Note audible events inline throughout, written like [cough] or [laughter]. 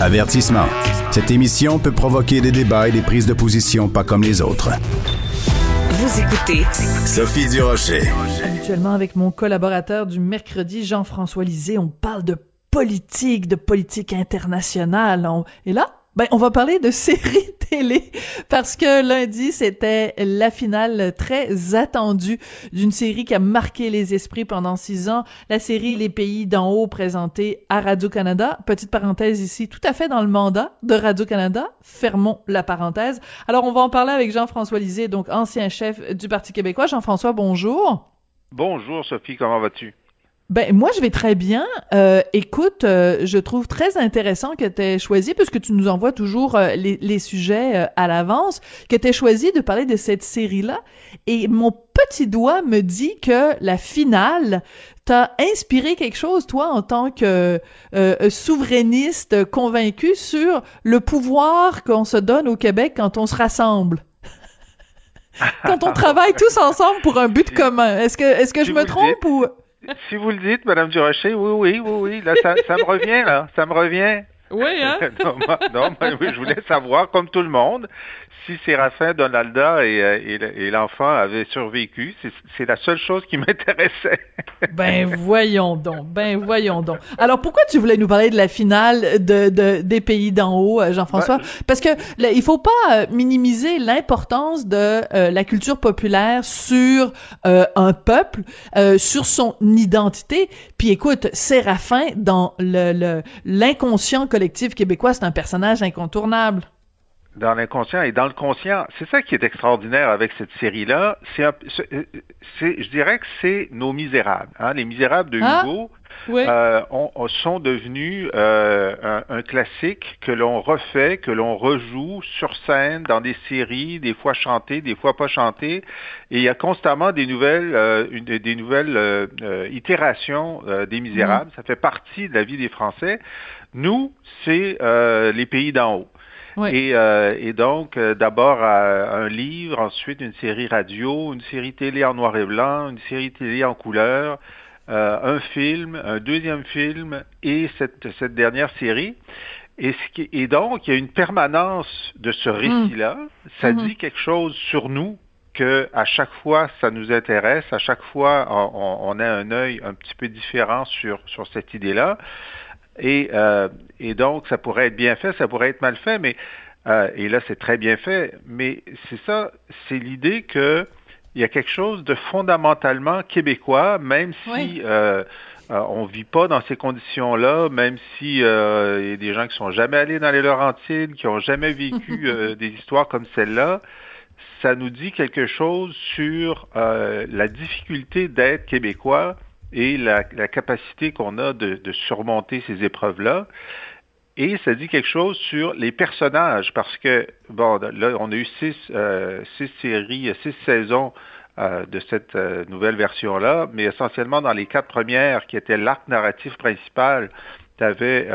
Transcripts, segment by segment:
Avertissement. Cette émission peut provoquer des débats et des prises de position pas comme les autres. Vous écoutez Sophie Durocher. Habituellement, avec mon collaborateur du mercredi, Jean-François Lisée, on parle de politique, de politique internationale. On- Et là, ben, on va parler de [laughs] séries télé parce que lundi, c'était la finale très attendue d'une série qui a marqué les esprits pendant six ans. La série Les Pays d'en haut présentée à Radio-Canada. Petite parenthèse ici, tout à fait dans le mandat de Radio-Canada. Fermons la parenthèse. Alors, on va en parler avec Jean-François Lisée, donc ancien chef du Parti québécois. Jean-François, bonjour. Bonjour Sophie, comment vas-tu? Ben moi je vais très bien. Euh, écoute, euh, je trouve très intéressant que tu aies choisi, puisque tu nous envoies toujours euh, les, les sujets euh, à l'avance, que tu aies choisi de parler de cette série-là. Et mon petit doigt me dit que la finale t'a inspiré quelque chose, toi, en tant que euh, souverainiste convaincu sur le pouvoir qu'on se donne au Québec quand on se rassemble. [laughs] quand on travaille tous ensemble pour un but commun. Est-ce que, est-ce que je vous me trompe ou... Si vous le dites, Madame Durocher, oui, oui, oui, oui, là, ça, ça me revient, là, ça me revient. Oui, hein? [laughs] non, moi- non, moi, oui, je voulais savoir, comme tout le monde, si Séraphin, Donalda et, euh, et, le- et l'enfant avaient survécu. C'est- la seule chose qui [laughs] m'intéressait. Ben voyons donc, ben voyons donc. Alors pourquoi tu voulais nous parler de la finale de, de des pays d'en haut, euh, Jean-François? Parce que là, il faut pas euh, minimiser l'importance de euh, la culture populaire sur euh, un peuple, euh, sur son identité. Puis écoute, Séraphin dans le le- l'inconscient collectif québécois, c'est un personnage incontournable. Dans l'inconscient et dans le conscient. C'est ça qui est extraordinaire avec cette série-là. C'est, c'est- je dirais que c'est nos misérables. Hein? Les misérables de Ah, Hugo. Oui. euh, ont- ont- sont devenus euh, un, un classique que l'on refait, que l'on rejoue sur scène, dans des séries, des fois chantées, des fois pas chantées. Et il y a constamment des nouvelles, euh, une- des nouvelles euh, euh, itérations euh, des Misérables. Ça fait partie de la vie des Français. Nous, c'est euh, les pays d'en haut. Oui. Et, euh, et donc, euh, d'abord euh, un livre, ensuite une série radio, une série télé en noir et blanc, une série télé en couleur, euh, un film, un deuxième film et cette, cette dernière série. Et, ce qui, et donc, il y a une permanence de ce récit-là. Ça Mhm. dit quelque chose sur nous que à chaque fois ça nous intéresse, à chaque fois on, on a un œil un petit peu différent sur, sur cette idée-là. Et, euh, et donc, ça pourrait être bien fait, ça pourrait être mal fait, mais euh, et là, c'est très bien fait. Mais c'est ça, c'est l'idée que il y a quelque chose de fondamentalement québécois, même si Oui. euh, euh, on vit pas dans ces conditions-là, même si euh, il y a des gens qui sont jamais allés dans les Laurentides, qui ont jamais vécu [laughs] euh, des histoires comme celle-là. Ça nous dit quelque chose sur euh, la difficulté d'être québécois et la, la capacité qu'on a de, de surmonter ces épreuves-là. Et ça dit quelque chose sur les personnages, parce que, bon, là, on a eu six, euh, six séries, six saisons euh, de cette euh, nouvelle version-là, mais essentiellement dans les quatre premières, qui étaient l'arc narratif principal, tu avais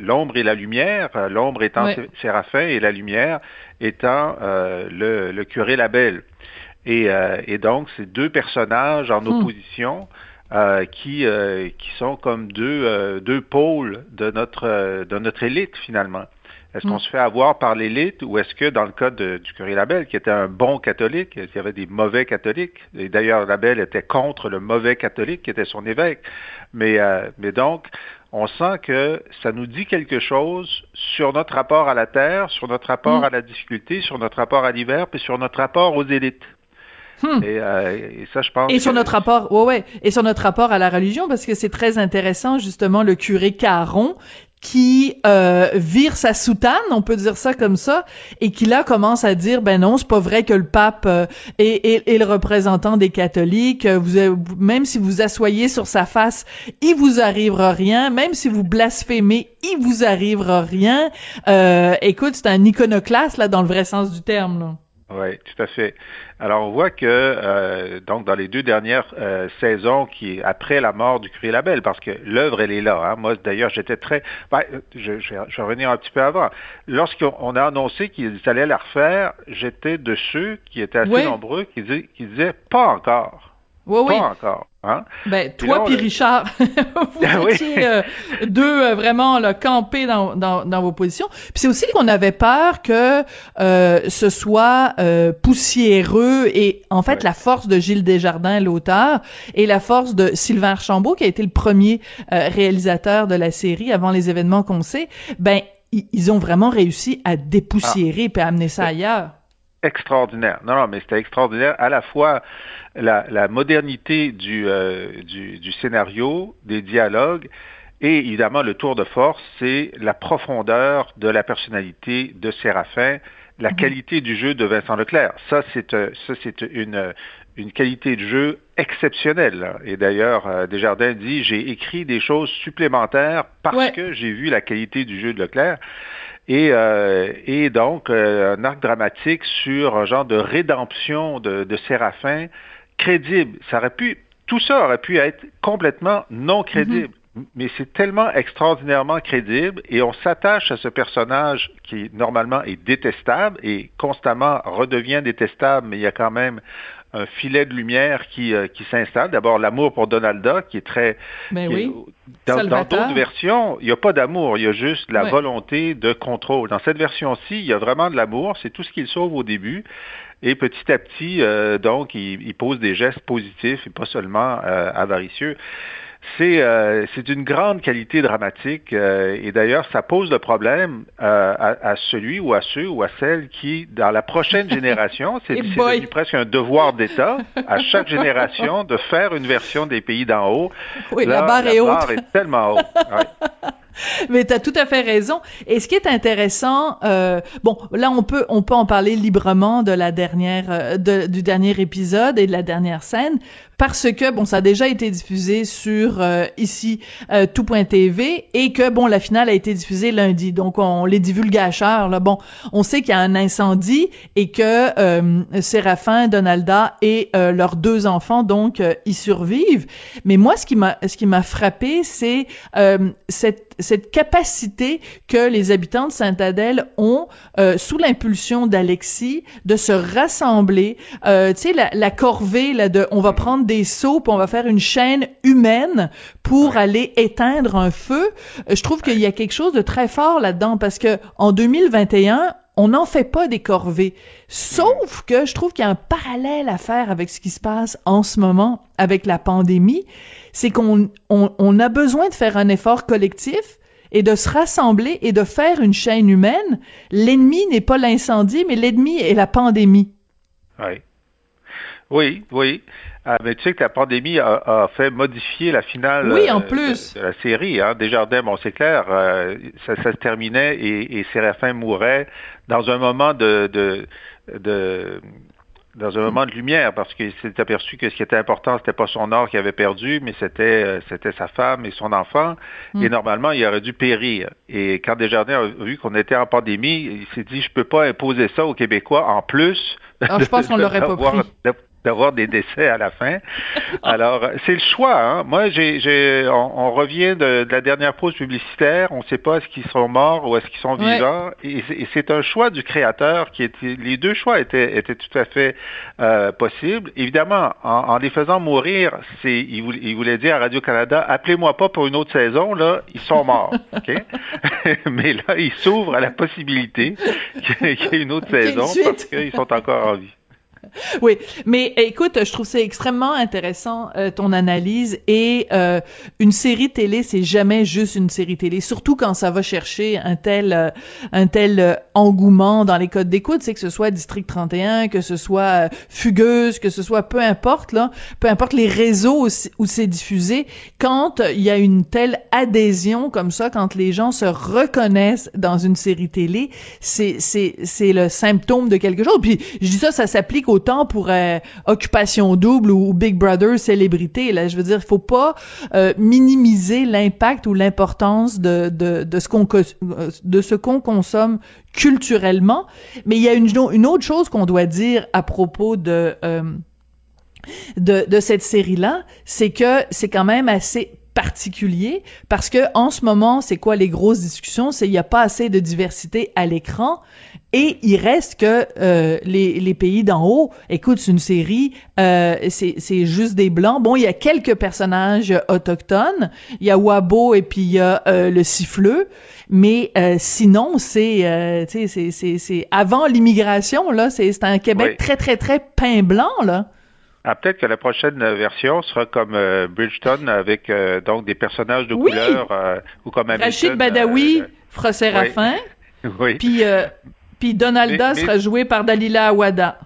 l'ombre et la lumière, l'ombre étant Séraphin et la lumière étant le, le curé Labelle. Et, et donc, c'est deux personnages en Hmm. opposition euh, qui, euh, qui sont comme deux, euh, deux pôles de notre, euh, de notre élite, finalement. Est-ce qu'on Mm. se fait avoir par l'élite ou est-ce que, dans le cas de- du curé Labelle, qui était un bon catholique, il y avait des mauvais catholiques, et d'ailleurs Labelle était contre le mauvais catholique qui était son évêque, mais, euh, mais donc, on sent que ça nous dit quelque chose sur notre rapport à la terre, sur notre rapport Mm. à la difficulté, sur notre rapport à l'hiver, puis sur notre rapport aux élites. Hmm. Et, euh, et ça, je pense. Et sur que- notre rapport, ouais, ouais, et sur notre rapport à la religion, parce que c'est très intéressant justement le curé Caron qui euh, vire sa soutane, on peut dire ça comme ça, et qui là commence à dire ben non, c'est pas vrai que le pape euh, est, est- est le représentant des catholiques. euh, Vous, avez- même si vous asseyez sur sa face, il vous arrivera rien. Même si vous blasphémez, il vous arrivera rien. Euh, écoute, c'est un iconoclaste là dans le vrai sens du terme. Là. Oui, tout à fait. Alors, on voit que, euh, donc, dans les deux dernières euh, saisons, qui après la mort du curé Labelle, parce que l'œuvre, elle est là. Hein. Moi, d'ailleurs, j'étais très... Ben, je, je, je vais revenir un petit peu avant. Lorsqu'on on a annoncé qu'ils allaient la refaire, j'étais de ceux qui étaient assez nombreux qui disaient « pas encore ». Oui, oui. Pas encore. Hein? Ben, toi puis Richard, [laughs] vous ah étiez euh, deux euh, vraiment là, campés dans, dans, dans vos positions. Puis c'est aussi qu'on avait peur que euh, ce soit euh, poussiéreux et en fait la force de Gilles Desjardins, l'auteur, et la force de Sylvain Archambault, qui a été le premier réalisateur de la série avant les événements qu'on sait, ben ils ont vraiment réussi à dépoussiérer ah. puis à amener ça ailleurs extraordinaire. Non, non, mais c'était extraordinaire. À la fois la, la modernité du, euh, du, du, scénario, des dialogues, et évidemment le tour de force, c'est la profondeur de la personnalité de Séraphin, la mhm. qualité du jeu de Vincent Leclerc. Ça, c'est euh, ça, c'est une une qualité de jeu exceptionnelle. Et d'ailleurs, euh, Desjardins dit j'ai écrit des choses supplémentaires parce que j'ai vu la qualité du jeu de Leclerc. Et, euh, et donc, euh, un arc dramatique sur un genre de rédemption de, Séraphin crédible. Ça aurait pu, tout ça aurait pu être complètement non crédible. Mais c'est tellement extraordinairement crédible et on s'attache à ce personnage qui normalement est détestable et constamment redevient détestable, mais il y a quand même un filet de lumière qui, euh, qui s'installe. D'abord, l'amour pour Donalda, qui est très... Mais ben oui. dans d'autres versions, il n'y a pas d'amour, il y a juste la volonté de contrôle. Dans cette version-ci, il y a vraiment de l'amour, c'est tout ce qu'il sauve au début. Et petit à petit, euh, donc, il, il, pose des gestes positifs et pas seulement euh, avaricieux c'est euh, c'est d'une grande qualité dramatique euh, et d'ailleurs ça pose le problème euh, à, à, celui ou à ceux ou à celles qui dans la prochaine [laughs] génération c'est devenu presque un devoir d'État à chaque génération de faire une version des pays d'en haut. Oui, la barre est haute. La est tellement haute. [laughs] Mais tu as tout à fait raison. Et ce qui est intéressant, euh, bon, là on peut on peut en parler librement de la dernière euh, de, du dernier épisode et de la dernière scène parce que bon ça a déjà été diffusé sur euh, ici euh, tout.tv et que bon la finale a été diffusée lundi. Donc on les divulgateurs là bon, on sait qu'il y a un incendie et que euh, Séraphin, Donalda et leurs deux enfants donc y survivent. Mais moi ce qui m'a ce qui m'a frappé c'est cette cette capacité que les habitants de Sainte-Adèle ont, euh, sous l'impulsion d'Alexis, de se rassembler. Euh, tu sais, la, la, corvée, là, de, on va prendre des seaux, puis on va faire une chaîne humaine pour aller éteindre un feu. Euh, je trouve qu'il y a quelque chose de très fort là-dedans, parce que en 2021, on n'en fait pas des corvées. Sauf que je trouve qu'il y a un parallèle à faire avec ce qui se passe en ce moment avec la pandémie. C'est qu'on on, a besoin de faire un effort collectif et de se rassembler et de faire une chaîne humaine. L'ennemi n'est pas l'incendie, mais l'ennemi est la pandémie. Oui. Oui, oui. Ah, mais tu sais que la pandémie a, fait modifier la finale oui, en euh, plus. De, la série. Hein. Desjardins, bon, c'est clair, euh, ça, se terminait et, et Séraphin mourait dans un moment de, de, de dans un moment de lumière parce qu'il s'est aperçu que ce qui était important c'était pas son or qu'il avait perdu mais c'était euh, c'était sa femme et son enfant et mm. normalement il aurait dû périr et quand Desjardins a vu qu'on était en pandémie il s'est dit je peux pas imposer ça aux Québécois en plus ah, je pense qu'on [laughs] l'aurait pas pris d'avoir des décès à la fin. [laughs] Alors, c'est le choix. Hein. Moi, j'ai, j'ai, on, revient de, la dernière pause publicitaire. On ne sait pas est-ce qu'ils sont morts ou est-ce qu'ils sont vivants. Et, c'est un choix du créateur qui était. Les deux choix étaient, étaient tout à fait euh, possibles. Évidemment, en, les faisant mourir, c'est, il voulait, il voulait dire à Radio Canada, appelez-moi pas pour une autre saison. Là, ils sont morts. [laughs] ok? [laughs] Mais là, ils s'ouvrent à la possibilité qu'il y ait une autre saison parce qu'ils sont encore en vie. [laughs] oui, mais écoute, je trouve c'est extrêmement intéressant euh, ton analyse et euh, une série télé, c'est jamais juste une série télé, surtout quand ça va chercher un tel euh, un tel engouement dans les codes d'écoute, c'est que ce soit District 31, que ce soit Fugueuse, que ce soit peu importe là, peu importe les réseaux où c'est diffusé, quand il y a une telle adhésion comme ça, quand les gens se reconnaissent dans une série télé, c'est c'est c'est le symptôme de quelque chose. Puis je dis ça, ça s'applique autant pour euh, Occupation Double ou Big Brother Célébrité. Là, je veux dire, il faut pas euh, minimiser l'impact ou l'importance de, de, de ce qu'on de ce qu'on consomme culturellement. Mais il y a une, une autre chose qu'on doit dire à propos de euh, de, de cette série-là, c'est que c'est quand même assez particulier parce que en ce moment, c'est quoi les grosses discussions? C'est il y a pas assez de diversité à l'écran et il reste que euh, les, les pays d'en haut, écoute, c'est une série, euh, c'est juste des blancs. Bon, il y a quelques personnages autochtones, il y a Wabo et puis il y a euh, le siffleux, mais euh, sinon c'est euh, c'est c'est c'est avant l'immigration là, c'est un Québec très très très peint blanc là. Ah, peut-être que la prochaine version sera comme euh, Bridgeton avec euh, donc des personnages de couleur euh, ou comme Hamilton. Rachid Badawi, Fra Séraphin. [laughs] Oui. Puis puis Donalda mais, sera joué par Dalila Awada.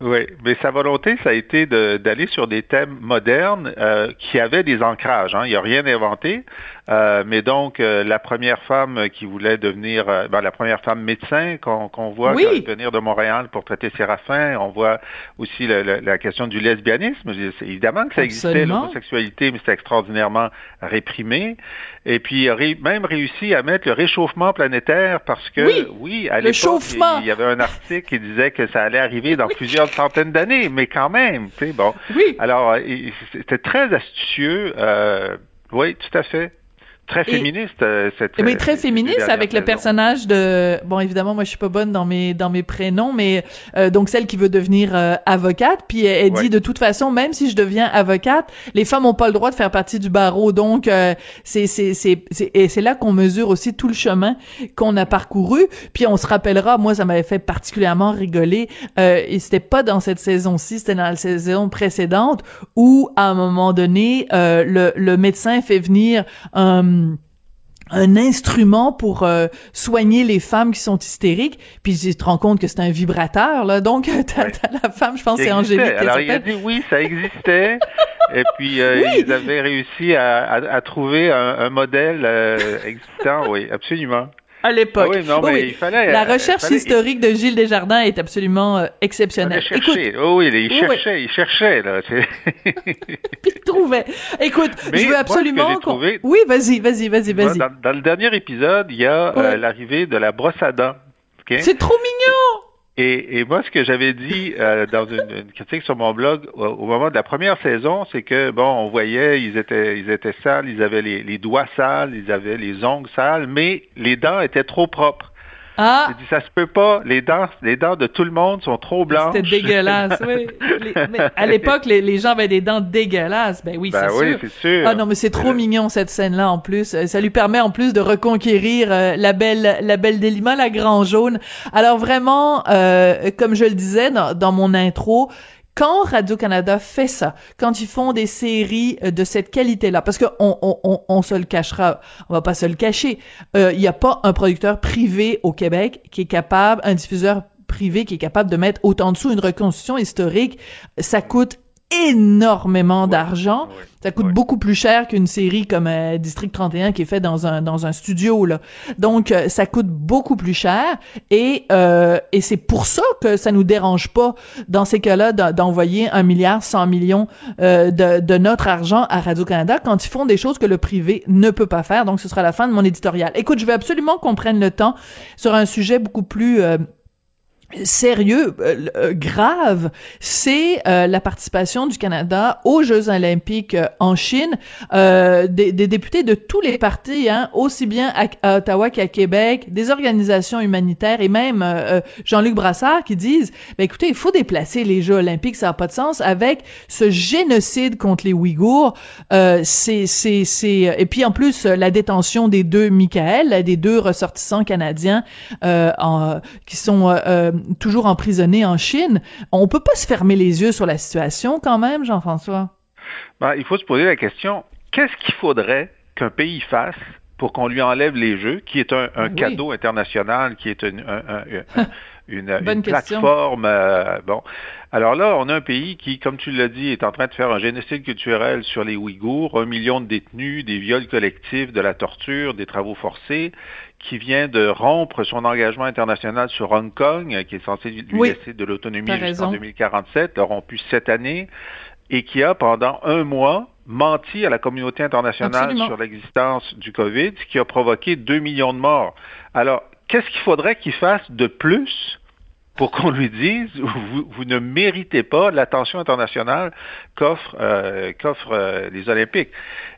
Oui, mais sa volonté, ça a été d'aller sur des thèmes modernes euh, qui avaient des ancrages. Hein. Il n'y a rien inventé. Euh, mais donc, euh, la première femme qui voulait devenir, euh, ben, la première femme médecin qu'on qu voit oui. venir de Montréal pour traiter Séraphin, on voit aussi le, le, la question du lesbianisme. Évidemment que ça existait, l'homosexualité, mais c'était extraordinairement réprimé. Et puis, ré, même réussi à mettre le réchauffement planétaire parce que, oui, oui à l'époque, il, y avait un article qui disait que ça allait arriver dans oui. plusieurs centaines d'années, mais quand même, tu sais, bon. Oui. Alors, c'était très astucieux. Euh, oui, tout à fait. Très féministe, et, cette. Oui, très féministe avec saison. le personnage de. Bon, évidemment, moi, je suis pas bonne dans mes dans mes prénoms, mais euh, donc celle qui veut devenir euh, avocate, puis elle, elle ouais. dit de toute façon, même si je deviens avocate, les femmes ont pas le droit de faire partie du barreau. Donc, euh, c'est c'est c'est et c'est là qu'on mesure aussi tout le chemin qu'on a parcouru. Puis on se rappellera, moi, ça m'avait fait particulièrement rigoler. et c'était pas dans cette saison-ci, c'était dans la saison précédente où, à un moment donné, le le médecin fait venir un un instrument pour euh, soigner les femmes qui sont hystériques, puis tu te rends compte que c'est un vibrateur, là. Donc, [laughs] t'as, ouais. la femme, je pense, c'est Angélique. Alors, il a dit oui, ça existait. [laughs] et puis, euh, oui. ils avaient réussi à, à, à trouver un, un modèle euh, existant, oui, absolument à l'époque. Ah oui, non, mais oui. il fallait. La recherche fallait, historique de Gilles Desjardins est absolument euh, exceptionnelle. Il cherchait. Écoute, oh oui, il cherchait, il cherchait là. [laughs] il trouvait. Écoute, mais je veux absolument. Trouvé, oui, vas-y, vas-y, vas-y, vas-y. Dans, dans, le dernier épisode, il y a euh, l'arrivée de la brosse à dents. Okay? C'est trop mignon. Et, et, moi, ce que j'avais dit euh, dans une, critique sur mon blog au, moment de la première saison, c'est que bon, on voyait, ils étaient, ils étaient sales, ils avaient les doigts sales, ils avaient les ongles sales, mais les dents étaient trop propres. Ah. J'ai dit, ça se peut pas. Les dents, les dents de tout le monde sont trop blanches. C'était dégueulasse, oui. Les, mais à l'époque, les, les, gens avaient des dents dégueulasses. Ben oui, ben c'est oui, sûr. c'est sûr. Ah non, mais c'est trop mignon, cette scène-là, en plus. Ça lui permet, en plus, de reconquérir euh, la belle, la belle Delima, la grand jaune. Alors vraiment, euh, comme je le disais dans, dans mon intro, quand Radio-Canada fait ça, quand ils font des séries euh, de cette qualité-là, parce que on, on, on, on, se le cachera, on va pas se le cacher, il euh, n'y a pas un producteur privé au Québec qui est capable, un diffuseur privé qui est capable de mettre autant dessous une reconstitution historique. Ça coûte énormément d'argent. Ouais, ça coûte ouais. beaucoup plus cher qu'une série comme euh, District 31 qui est fait dans un dans un studio là. Donc euh, ça coûte beaucoup plus cher et euh, et c'est pour ça que ça nous dérange pas dans ces cas-là d'envoyer un milliard 100 millions euh, de, de notre argent à Radio Canada quand ils font des choses que le privé ne peut pas faire. Donc ce sera la fin de mon éditorial. Écoute, je veux absolument qu'on prenne le temps sur un sujet beaucoup plus euh, sérieux, euh, euh, grave, c'est euh, la participation du Canada aux Jeux olympiques euh, en Chine. Euh, des, des, députés de tous les partis, hein, aussi bien à, Ottawa qu'à Québec, des organisations humanitaires et même Jean-Luc Brassard qui disent, ben, écoutez, il faut déplacer les Jeux olympiques, ça n'a pas de sens avec ce génocide contre les Ouïghours. c'est, c'est, c'est, et puis en plus la détention des deux Michael, des deux ressortissants canadiens en, qui sont toujours emprisonnés en Chine. On peut pas se fermer les yeux sur la situation quand même, Jean-François? Ben, il faut se poser la question, qu'est-ce qu'il faudrait qu'un pays fasse pour qu'on lui enlève les jeux, qui est un, un oui. cadeau international, qui est une, un, un, [laughs] une, une plateforme. Euh, bon, alors là, on a un pays qui, comme tu l'as dit, est en train de faire un génocide culturel sur les Ouïghours, un million de détenus, des viols collectifs, de la torture, des travaux forcés, qui vient de rompre son engagement international sur Hong Kong, qui est censé lui oui. laisser de l'autonomie jusqu'en 2047, l'a rompu cette année, et qui a pendant un mois menti à la communauté internationale Absolument. sur l'existence du COVID, ce qui a provoqué 2 millions de morts. Alors, qu'est-ce qu'il faudrait qu'il fasse de plus pour qu'on lui dise vous, vous, ne méritez pas l'attention internationale qu'offrent euh, euh, les Olympiques.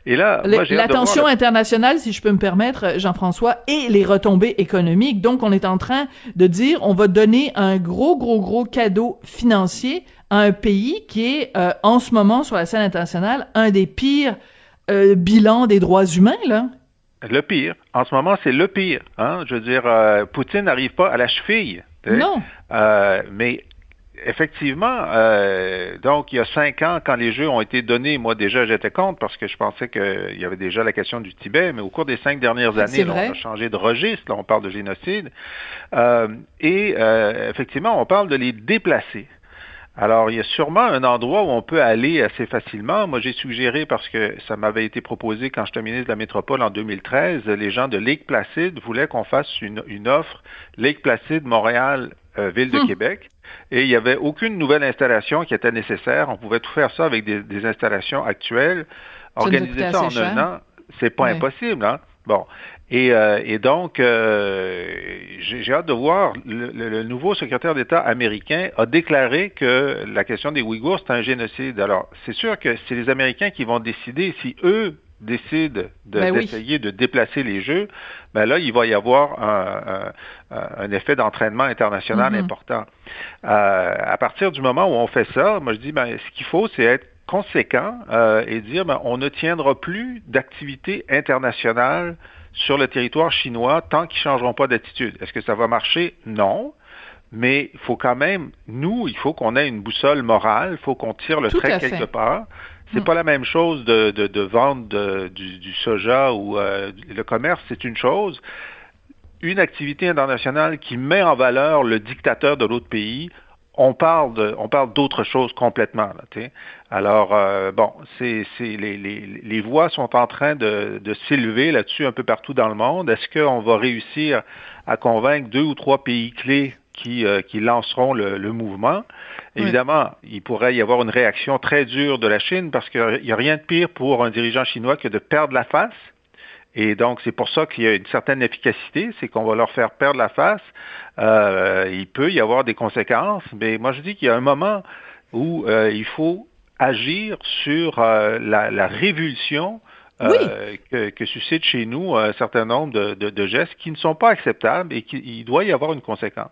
Et là, l'attention internationale, si je peux me permettre, Jean-François, et les retombées économiques. Donc, on est en train de dire on va donner un gros, gros, gros cadeau financier à un pays qui est euh, en ce moment sur la scène internationale un des pires bilans des droits humains, là. Le pire. En ce moment, c'est le pire. Hein? Je veux dire, Poutine n'arrive pas à la cheville. Non. Euh, mais effectivement, euh, donc il y a cinq ans, quand les Jeux ont été donnés, moi déjà j'étais contre parce que je pensais qu'il y avait déjà la question du Tibet, mais au cours des cinq dernières années, on a changé de registre, là, on parle de génocide. et effectivement, on parle de les déplacer. Alors, il y a sûrement un endroit où on peut aller assez facilement. Moi, j'ai suggéré, parce que ça m'avait été proposé quand j'étais ministre de la Métropole en 2013, les gens de Lake Placide voulaient qu'on fasse une, offre Lake Placide, Montréal, euh, Ville de hmm. Québec. Et il n'y avait aucune nouvelle installation qui était nécessaire. On pouvait tout faire ça avec des, installations actuelles. Organiser ça, en un an, c'est pas impossible. Hein? Bon. Et, euh, et donc, euh, j'ai hâte de voir, le, nouveau secrétaire d'État américain a déclaré que la question des Ouïghours, c'est un génocide. Alors, c'est sûr que c'est les Américains qui vont décider si eux décident ben d'essayer de, déplacer les jeux, ben là, il va y avoir un, un, effet d'entraînement international mm-hmm. important. Euh, à partir du moment où on fait ça, moi je dis, ben, ce qu'il faut, c'est être conséquent euh, et dire, ben, on ne tiendra plus d'activité internationale sur le territoire chinois tant qu'ils ne changeront pas d'attitude. Est-ce que ça va marcher? Non. Mais il faut quand même, nous, il faut qu'on ait une boussole morale, il faut qu'on tire le trait quelque part. C'est mm. pas la même chose de, de, vendre du, soja ou euh, le commerce, c'est une chose. Une activité internationale qui met en valeur le dictateur de l'autre pays, on parle de, on parle d'autre chose complètement. Là, Alors euh, bon, c'est, les, les, les, voix sont en train de, de s'élever là-dessus un peu partout dans le monde. Est-ce qu'on va réussir à convaincre deux ou trois pays clés qui, euh, qui lanceront le, le mouvement? Évidemment, il pourrait y avoir une réaction très dure de la Chine parce qu'il n'y a rien de pire pour un dirigeant chinois que de perdre la face. Et donc, c'est pour ça qu'il y a une certaine efficacité, c'est qu'on va leur faire perdre la face. Euh, il peut y avoir des conséquences, mais moi je dis qu'il y a un moment où euh, il faut agir sur euh, la, révulsion que, suscite chez nous un certain nombre de, gestes qui ne sont pas acceptables et qu'il doit y avoir une conséquence.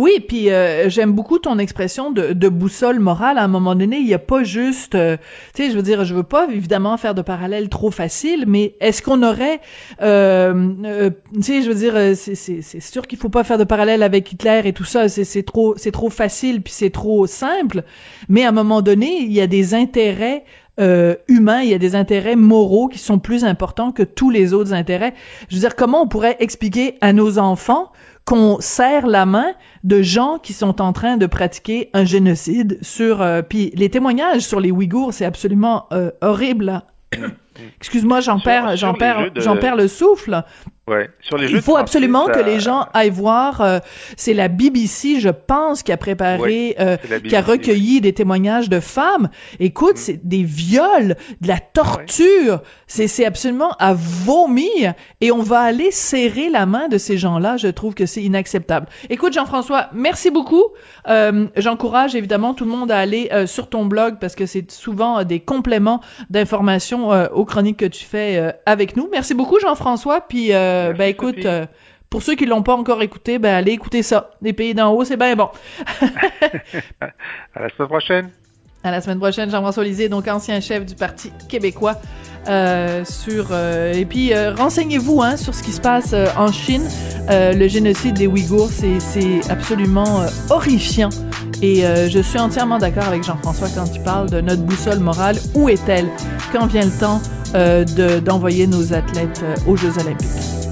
Oui, puis euh, j'aime beaucoup ton expression de, de, boussole morale. À un moment donné, il n'y a pas juste, euh, tu sais, je veux dire, je veux pas évidemment faire de parallèle trop facile, mais est-ce qu'on aurait, euh, tu sais, je veux dire, c'est sûr qu'il faut pas faire de parallèle avec Hitler et tout ça. C'est trop, c'est trop facile puis c'est trop simple. Mais à un moment donné, il y a des intérêts humains, il y a des intérêts moraux qui sont plus importants que tous les autres intérêts. Je veux dire, comment on pourrait expliquer à nos enfants qu'on serre la main de gens qui sont en train de pratiquer un génocide sur euh, puis les témoignages sur les Ouïghours c'est absolument euh, horrible [coughs] excuse-moi j'en perds j'en perds j'en perds le souffle il faut absolument que les gens aillent voir. Euh, c'est la BBC, je pense, qui a préparé, euh, qui a recueilli des témoignages de femmes. Écoute, mm. c'est des viols, de la torture. C'est c'est absolument à vomir. Et on va aller serrer la main de ces gens-là. Je trouve que c'est inacceptable. Écoute, Jean-François, merci beaucoup. Euh, J'encourage évidemment tout le monde à aller sur ton blog parce que c'est souvent des compléments d'informations aux chroniques que tu fais avec nous. Merci beaucoup, Jean-François. Puis euh, ben écoute, euh, pour ceux qui l'ont pas encore écouté, ben allez écouter ça. Les pays d'en haut, c'est bien bon. [laughs] à la semaine prochaine. À la semaine prochaine, Jean-François Lisée, donc ancien chef du Parti québécois. Euh, sur et puis renseignez-vous hein, sur ce qui se passe en Chine. le génocide des Ouïghours, c'est absolument horrifiant. Et je suis entièrement d'accord avec Jean-François quand il parle de notre boussole morale. Où est-elle? Quand vient le temps d'envoyer nos athlètes aux Jeux olympiques?